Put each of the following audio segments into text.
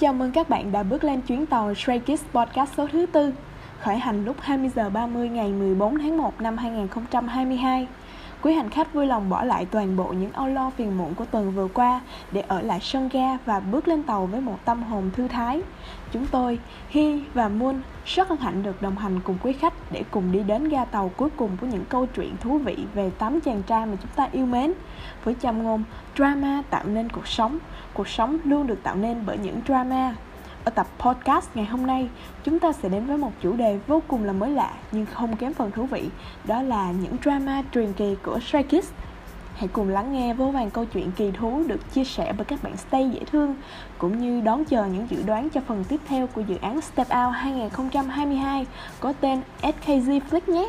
Chào mừng các bạn đã bước lên chuyến tàu Stray Kids Podcast số thứ tư, khởi hành lúc 20h30 ngày 14 tháng 1 năm 2022. Quý hành khách vui lòng bỏ lại toàn bộ những âu lo phiền muộn của tuần vừa qua để ở lại sân ga và bước lên tàu với một tâm hồn thư thái. Chúng tôi, Hi và Moon rất hân hạnh được đồng hành cùng quý khách để cùng đi đến ga tàu cuối cùng của những câu chuyện thú vị về tám chàng trai mà chúng ta yêu mến. Với châm ngôn drama tạo nên cuộc sống, cuộc sống luôn được tạo nên bởi những drama. Ở tập podcast ngày hôm nay, chúng ta sẽ đến với một chủ đề vô cùng là mới lạ nhưng không kém phần thú vị, đó là những drama truyền kỳ của Stray Kids. Hãy cùng lắng nghe vô vàng câu chuyện kỳ thú được chia sẻ bởi các bạn stay dễ thương cũng như đón chờ những dự đoán cho phần tiếp theo của dự án Step Out 2022 có tên SKZ Flick nhé.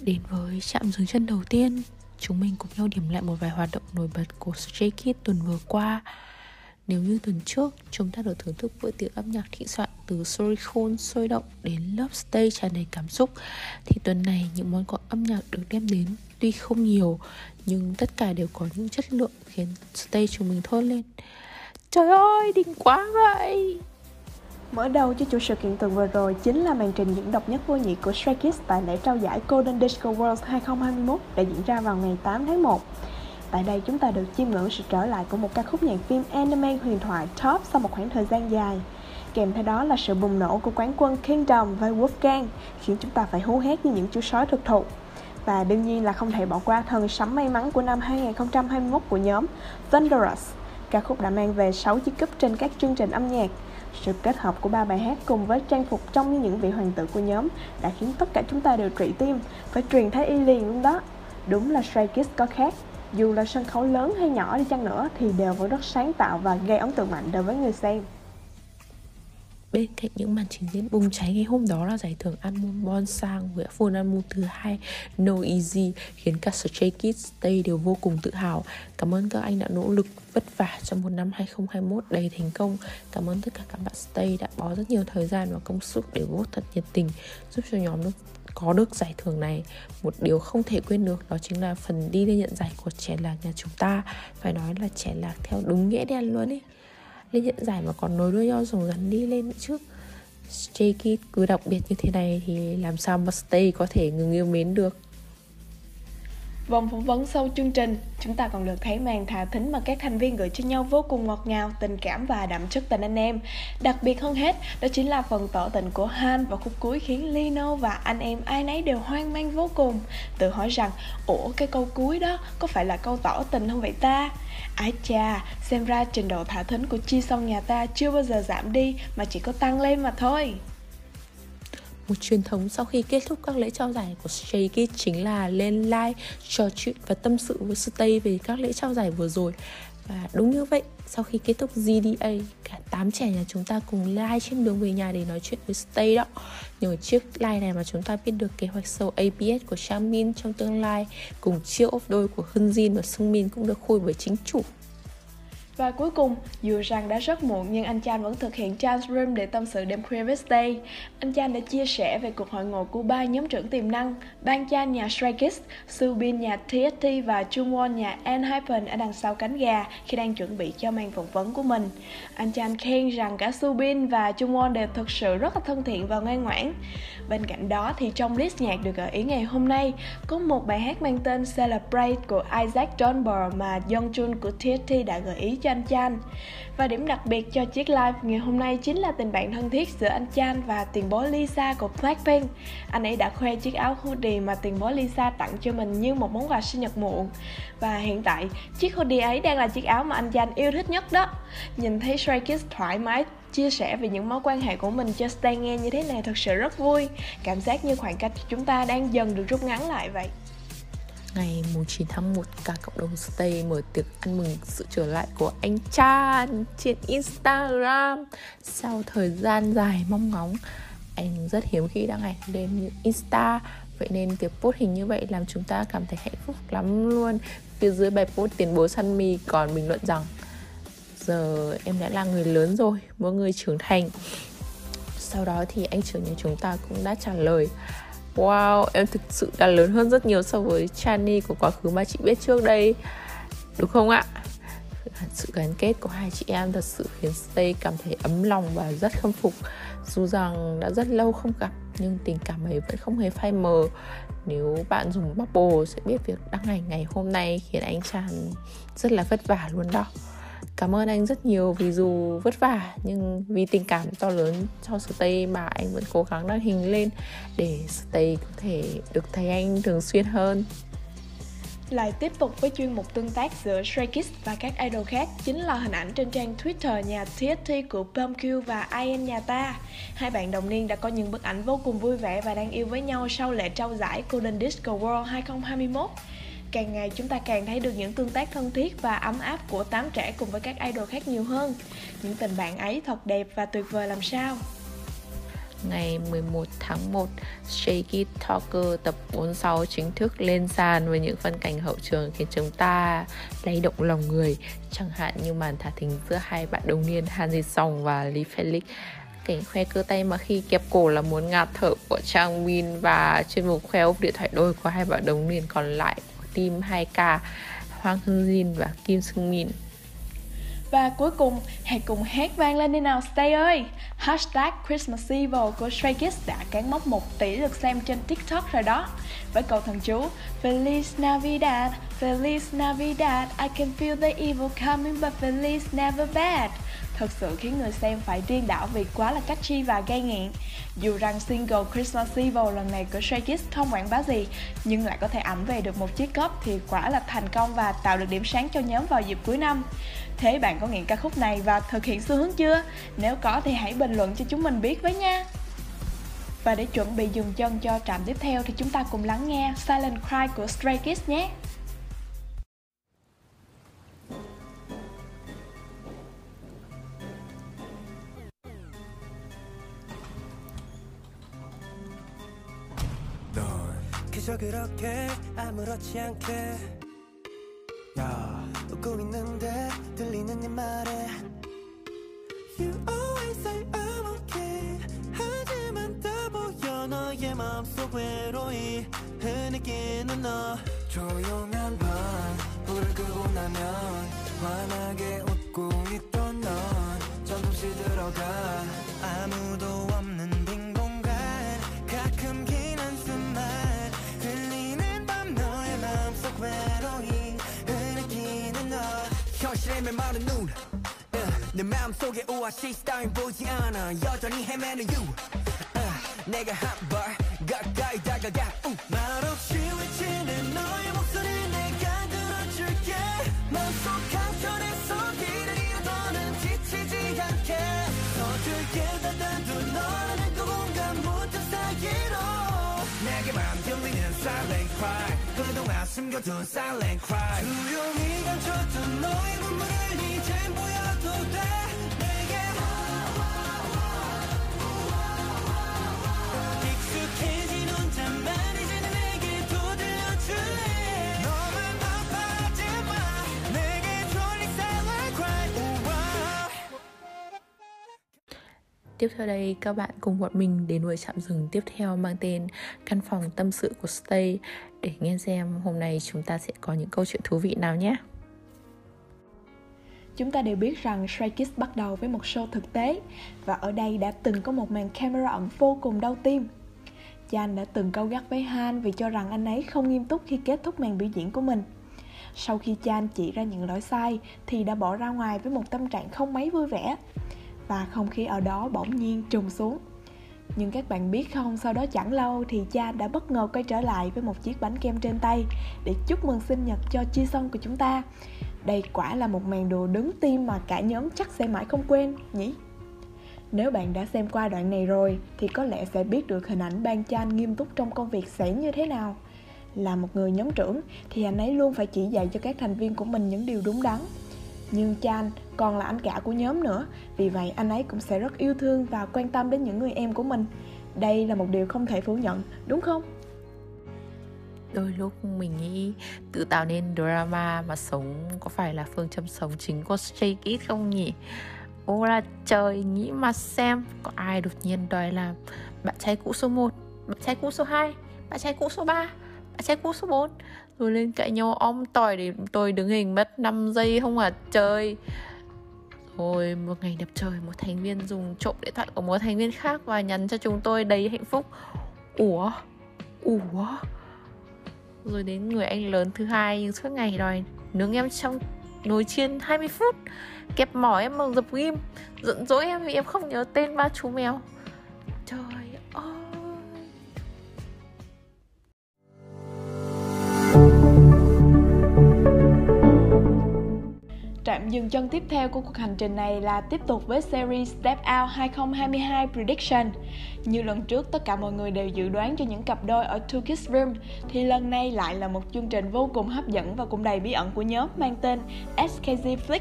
Đến với chạm dừng chân đầu tiên, chúng mình cùng nhau điểm lại một vài hoạt động nổi bật của Stray Kids tuần vừa qua. Nếu như tuần trước chúng ta được thưởng thức bữa tiệc âm nhạc thị soạn từ sôi khôn sôi động đến love stay tràn đầy cảm xúc thì tuần này những món quà âm nhạc được đem đến tuy không nhiều nhưng tất cả đều có những chất lượng khiến stay chúng mình thốt lên Trời ơi, đỉnh quá vậy Mở đầu cho chuỗi sự kiện tuần vừa rồi chính là màn trình diễn độc nhất vô nhị của Stray Kids tại lễ trao giải Golden Disco World 2021 đã diễn ra vào ngày 8 tháng 1. Tại đây chúng ta được chiêm ngưỡng sự trở lại của một ca khúc nhạc phim anime huyền thoại top sau một khoảng thời gian dài. Kèm theo đó là sự bùng nổ của quán quân Kingdom và Wolfgang khiến chúng ta phải hú hét như những chú sói thực thụ. Và đương nhiên là không thể bỏ qua thần sấm may mắn của năm 2021 của nhóm Thunderous. Ca khúc đã mang về 6 chiếc cúp trên các chương trình âm nhạc. Sự kết hợp của ba bài hát cùng với trang phục trong như những vị hoàng tử của nhóm đã khiến tất cả chúng ta đều trụy tim, phải truyền thái y liền luôn đó. Đúng là Stray Kids có khác, dù là sân khấu lớn hay nhỏ đi chăng nữa thì đều vẫn rất sáng tạo và gây ấn tượng mạnh đối với người xem. Bên cạnh những màn trình diễn bùng cháy ngày hôm đó là giải thưởng album Bon Sang với full album thứ hai No Easy khiến cả Stray Kids Stay đều vô cùng tự hào. Cảm ơn các anh đã nỗ lực vất vả trong một năm 2021 đầy thành công. Cảm ơn tất cả các bạn Stay đã bỏ rất nhiều thời gian và công sức để vote thật nhiệt tình giúp cho nhóm được có được giải thưởng này, một điều không thể quên được đó chính là phần đi lên nhận giải của trẻ lạc nhà chúng ta. Phải nói là trẻ lạc theo đúng nghĩa đen luôn ấy lên nhận giải mà còn nối đuôi nhau rồng rắn đi lên nữa chứ Stray Kids cứ đặc biệt như thế này thì làm sao mà Stay có thể ngừng yêu mến được? Vòng phỏng vấn sau chương trình, chúng ta còn được thấy màn thả thính mà các thành viên gửi cho nhau vô cùng ngọt ngào, tình cảm và đậm chất tình anh em. Đặc biệt hơn hết, đó chính là phần tỏ tình của Han vào khúc cuối khiến Lino và anh em ai nấy đều hoang mang vô cùng. Tự hỏi rằng, ủa cái câu cuối đó có phải là câu tỏ tình không vậy ta? Ái chà xem ra trình độ thả thính của Chi Song nhà ta chưa bao giờ giảm đi mà chỉ có tăng lên mà thôi một truyền thống sau khi kết thúc các lễ trao giải của Stray Kids chính là lên live trò chuyện và tâm sự với Stay về các lễ trao giải vừa rồi. Và đúng như vậy, sau khi kết thúc GDA cả 8 trẻ nhà chúng ta cùng live trên đường về nhà để nói chuyện với Stay đó. Nhờ chiếc live này mà chúng ta biết được kế hoạch show ABS của Changmin trong tương lai, cùng chiếc ốp đôi của Hunjin và Sungmin cũng được khui bởi chính chủ và cuối cùng, dù rằng đã rất muộn nhưng anh Chan vẫn thực hiện Chan's Room để tâm sự đêm khuya với Stay. Anh Chan đã chia sẻ về cuộc hội ngộ của ba nhóm trưởng tiềm năng, Bang Chan nhà Stray Kids, Subin nhà TST và Chung Won nhà Enhypen ở đằng sau cánh gà khi đang chuẩn bị cho màn phỏng vấn của mình. Anh Chan khen rằng cả Subin và Chung Won đều thực sự rất là thân thiện và ngoan ngoãn. Bên cạnh đó thì trong list nhạc được gợi ý ngày hôm nay có một bài hát mang tên Celebrate của Isaac Donber mà Young Jun của TST đã gợi ý cho anh Chan. Và điểm đặc biệt cho chiếc live ngày hôm nay chính là tình bạn thân thiết giữa anh Chan và tiền bối Lisa của Blackpink. Anh ấy đã khoe chiếc áo hoodie mà tiền bối Lisa tặng cho mình như một món quà sinh nhật muộn. Và hiện tại, chiếc hoodie ấy đang là chiếc áo mà anh Chan yêu thích nhất đó. Nhìn thấy Stray Kids thoải mái chia sẻ về những mối quan hệ của mình cho Stay nghe như thế này thật sự rất vui. Cảm giác như khoảng cách chúng ta đang dần được rút ngắn lại vậy. Ngày 9 tháng 1, cả cộng đồng Stay mở tiệc ăn mừng sự trở lại của anh Chan trên Instagram Sau thời gian dài mong ngóng Anh rất hiếm khi đăng ảnh lên Insta Vậy nên tiệc post hình như vậy làm chúng ta cảm thấy hạnh phúc lắm luôn Phía dưới bài post tiền bố săn mì còn bình luận rằng Giờ em đã là người lớn rồi, mỗi người trưởng thành. Sau đó thì anh trưởng nhà chúng ta cũng đã trả lời. Wow, em thực sự đã lớn hơn rất nhiều so với Chani của quá khứ mà chị biết trước đây. Đúng không ạ? sự gắn kết của hai chị em thật sự khiến Stay cảm thấy ấm lòng và rất khâm phục. Dù rằng đã rất lâu không gặp nhưng tình cảm ấy vẫn không hề phai mờ. Nếu bạn dùng Bubble sẽ biết việc đăng ảnh ngày hôm nay khiến anh chàng rất là vất vả luôn đó cảm ơn anh rất nhiều vì dù vất vả, nhưng vì tình cảm to lớn cho Stay mà anh vẫn cố gắng đăng hình lên để Stay có thể được thấy anh thường xuyên hơn lại tiếp tục với chuyên mục tương tác giữa Stray Kids và các idol khác, chính là hình ảnh trên trang Twitter nhà TST của PUMQ và IN nhà ta. Hai bạn đồng niên đã có những bức ảnh vô cùng vui vẻ và đang yêu với nhau sau lễ trao giải Golden Disco World 2021. Càng ngày chúng ta càng thấy được những tương tác thân thiết và ấm áp của tám trẻ cùng với các idol khác nhiều hơn. Những tình bạn ấy thật đẹp và tuyệt vời làm sao? Ngày 11 tháng 1, Shaky Talker tập 46 chính thức lên sàn với những phân cảnh hậu trường khiến chúng ta lay động lòng người, chẳng hạn như màn thả thính giữa hai bạn đồng niên Han Ji Song và Lee Felix. Cảnh khoe cơ tay mà khi kẹp cổ là muốn ngạt thở của Trang Min và chuyên mục khoe ốp điện thoại đôi của hai bạn đồng niên còn lại team 2K Hoàng Hưng Jin và Kim Sung Min. Và cuối cùng, hãy cùng hát vang lên đi nào Stay ơi! Hashtag Christmas Evil của Stray Kids đã cán mốc 1 tỷ lượt xem trên TikTok rồi đó. Với câu thần chú Feliz Navidad, Feliz Navidad, I can feel the evil coming but Feliz never bad thực sự khiến người xem phải điên đảo vì quá là catchy và gây nghiện. Dù rằng single Christmas Evil lần này của Stray Kids không quảng bá gì, nhưng lại có thể ẩm về được một chiếc cúp thì quả là thành công và tạo được điểm sáng cho nhóm vào dịp cuối năm. Thế bạn có nghiện ca khúc này và thực hiện xu hướng chưa? Nếu có thì hãy bình luận cho chúng mình biết với nha! Và để chuẩn bị dừng chân cho trạm tiếp theo thì chúng ta cùng lắng nghe Silent Cry của Stray Kids nhé! 그저 그렇게 아무렇지 않게. 야 웃고 있는데 들리는 네 말에 You always say I'm okay. 하지만 다 보여 너의 마음속 외로이 흐느끼는 너. 조용한 밤 불을 끄고 나면 환하게 웃고 있던 넌. 조금씩 들어가 아무도 없는 내 마음속에 오아시스 따윈 보이지 않아. 여전히 헤매는 you. 내가 한 발 가까이 다가가. uh. 말없이 외치는 너의 목소리 내가 들어줄게. 마음속 숨겨둔 silent cry. 조용히 감췄던 너의 눈물을 이제 보여도 돼 Tiếp theo đây, các bạn cùng bọn mình đến với trạm dừng tiếp theo mang tên Căn phòng tâm sự của Stay để nghe xem hôm nay chúng ta sẽ có những câu chuyện thú vị nào nhé. Chúng ta đều biết rằng Stray Kids bắt đầu với một show thực tế và ở đây đã từng có một màn camera ẩn vô cùng đau tim. Chan đã từng câu gắt với Han vì cho rằng anh ấy không nghiêm túc khi kết thúc màn biểu diễn của mình. Sau khi Chan chỉ ra những lỗi sai thì đã bỏ ra ngoài với một tâm trạng không mấy vui vẻ và không khí ở đó bỗng nhiên trùng xuống. Nhưng các bạn biết không, sau đó chẳng lâu thì cha đã bất ngờ quay trở lại với một chiếc bánh kem trên tay để chúc mừng sinh nhật cho Chi Song của chúng ta. Đây quả là một màn đồ đứng tim mà cả nhóm chắc sẽ mãi không quên, nhỉ? Nếu bạn đã xem qua đoạn này rồi thì có lẽ sẽ biết được hình ảnh Ban Chan nghiêm túc trong công việc sẽ như thế nào. Là một người nhóm trưởng thì anh ấy luôn phải chỉ dạy cho các thành viên của mình những điều đúng đắn. Nhưng Chan còn là anh cả của nhóm nữa, vì vậy anh ấy cũng sẽ rất yêu thương và quan tâm đến những người em của mình. Đây là một điều không thể phủ nhận, đúng không? đôi lúc mình nghĩ tự tạo nên drama mà sống có phải là phương châm sống chính của Stray Kids không nhỉ? Ô là trời, nghĩ mà xem có ai đột nhiên đòi làm bạn trai cũ số 1, bạn trai cũ số 2, bạn trai cũ số 3, check cú số 4 rồi lên cãi nhau om tỏi để tôi đứng hình mất 5 giây không à trời. Rồi, một ngày đẹp trời, một thành viên dùng trộm điện thoại của một thành viên khác và nhắn cho chúng tôi đầy hạnh phúc. Ủa? Ủa? Rồi đến người anh lớn thứ hai nhưng suốt ngày đòi nướng em trong nồi chiên 20 phút. Kẹp mỏ em bằng dập ghim, giận dỗi em vì em không nhớ tên ba chú mèo. Trời. Trạm dừng chân tiếp theo của cuộc hành trình này là tiếp tục với series Step Out 2022 Prediction. Như lần trước, tất cả mọi người đều dự đoán cho những cặp đôi ở Two Kids Room, thì lần này lại là một chương trình vô cùng hấp dẫn và cũng đầy bí ẩn của nhóm mang tên SKZ Flick.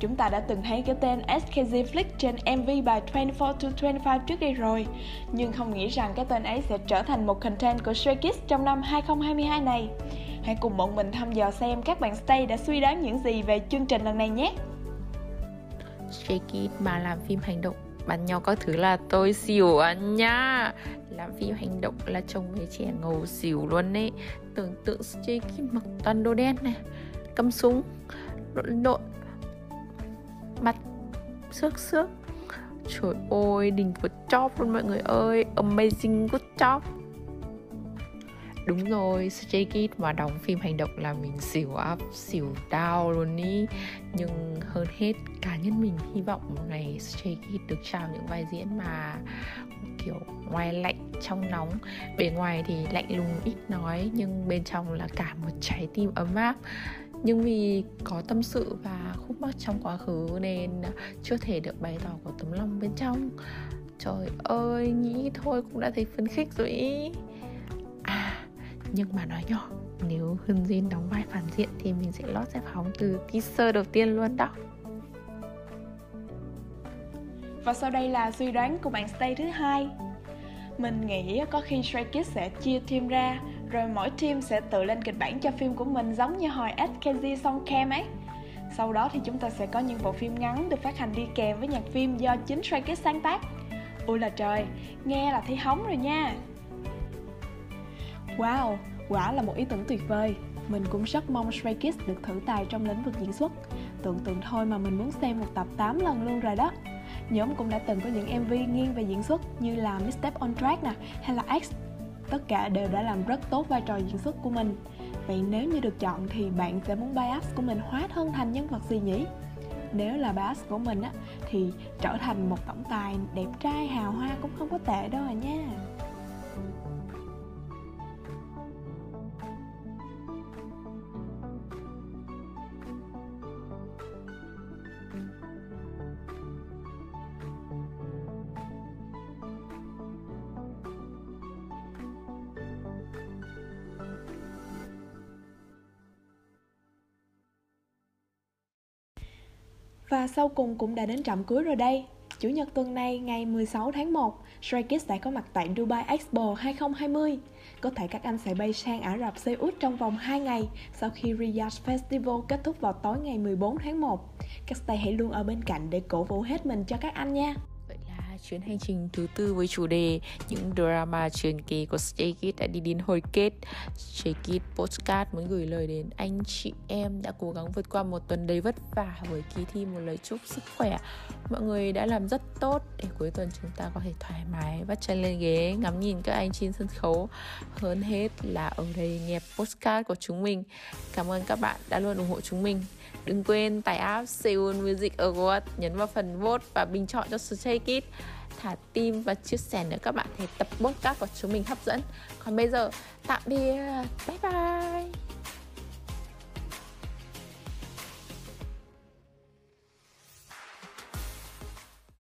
Chúng ta đã từng thấy cái tên SKZ Flick trên MV bài 24 to 25 trước đây rồi, nhưng không nghĩ rằng cái tên ấy sẽ trở thành một content của Stray Kids trong năm 2022 này. Hãy cùng bọn mình thăm dò xem các bạn Stay đã suy đoán những gì về chương trình lần này nhé. Stray Kids mà làm phim hành động. Bắn nhau các thứ là tôi xỉu anh nha. Làm phim hành động là trông mấy trẻ ngầu xỉu luôn ấy. Tưởng tượng Stray Kids mặc toàn đồ đen này. Cầm súng lộn lộn mặt, xước xước. Trời ơi, đỉnh của chóp luôn mọi người ơi. Amazing good job đúng rồi, Stray Kids mà đóng phim hành động là mình xỉu up, xỉu down luôn ý. Nhưng hơn hết, cá nhân mình hy vọng một ngày Stray Kids được trao những vai diễn mà kiểu ngoài lạnh trong nóng. Bề ngoài thì lạnh lùng ít nói, nhưng bên trong là cả một trái tim ấm áp. Nhưng vì có tâm sự và khúc mắc trong quá khứ nên chưa thể được bày tỏ của tấm lòng bên trong. Trời ơi, nghĩ thôi cũng đã thấy phấn khích rồi ý nhưng mà nói nhỏ nếu Hân Jin đóng vai phản diện thì mình sẽ lót xếp hóng từ teaser đầu tiên luôn đó. Và sau đây là suy đoán của bạn Stay thứ hai. Mình nghĩ có khi Stray Kids sẽ chia team ra Rồi mỗi team sẽ tự lên kịch bản cho phim của mình giống như hồi SKZ Song Cam ấy. Sau đó thì chúng ta sẽ có những bộ phim ngắn được phát hành đi kèm với nhạc phim do chính Stray Kids sáng tác. Ôi là trời, nghe là thấy hóng rồi nha. Wow, quả là một ý tưởng tuyệt vời. Mình cũng rất mong Stray Kids được thử tài trong lĩnh vực diễn xuất. Tưởng tượng thôi mà mình muốn xem một tập 8 lần luôn rồi đó. Nhóm cũng đã từng có những MV nghiêng về diễn xuất như là Misstep on Track nè hay là X. Tất cả đều đã làm rất tốt vai trò diễn xuất của mình. Vậy nếu như được chọn thì bạn sẽ muốn bias của mình hóa thân thành nhân vật gì nhỉ? Nếu là bias của mình á thì trở thành một tổng tài đẹp trai hào hoa cũng không có tệ đâu à nha. Và sau cùng cũng đã đến trạm cuối rồi đây. Chủ nhật tuần này, ngày 16 tháng 1, Stray Kids đã có mặt tại Dubai Expo 2020. Có thể các anh sẽ bay sang Ả Rập Xê Út trong vòng 2 ngày sau khi Riyadh Festival kết thúc vào tối ngày 14 tháng 1. Các stay hãy luôn ở bên cạnh để cổ vũ hết mình cho các anh nha chuyến hành trình thứ tư với chủ đề những drama truyền kỳ của Stray Kids đã đi đến hồi kết. Stray Kids Postcard muốn gửi lời đến anh chị em đã cố gắng vượt qua một tuần đầy vất vả với kỳ thi một lời chúc sức khỏe. Mọi người đã làm rất tốt để cuối tuần chúng ta có thể thoải mái vắt chân lên ghế ngắm nhìn các anh trên sân khấu. Hơn hết là ở đây nghe postcard của chúng mình. Cảm ơn các bạn đã luôn ủng hộ chúng mình. Đừng quên tải app Seoul Music Award, nhấn vào phần vote và bình chọn cho Stray Kids thả tim và chia sẻ nữa. Các bạn thấy tập podcast của chúng mình hấp dẫn. Còn bây giờ, tạm biệt. Bye bye.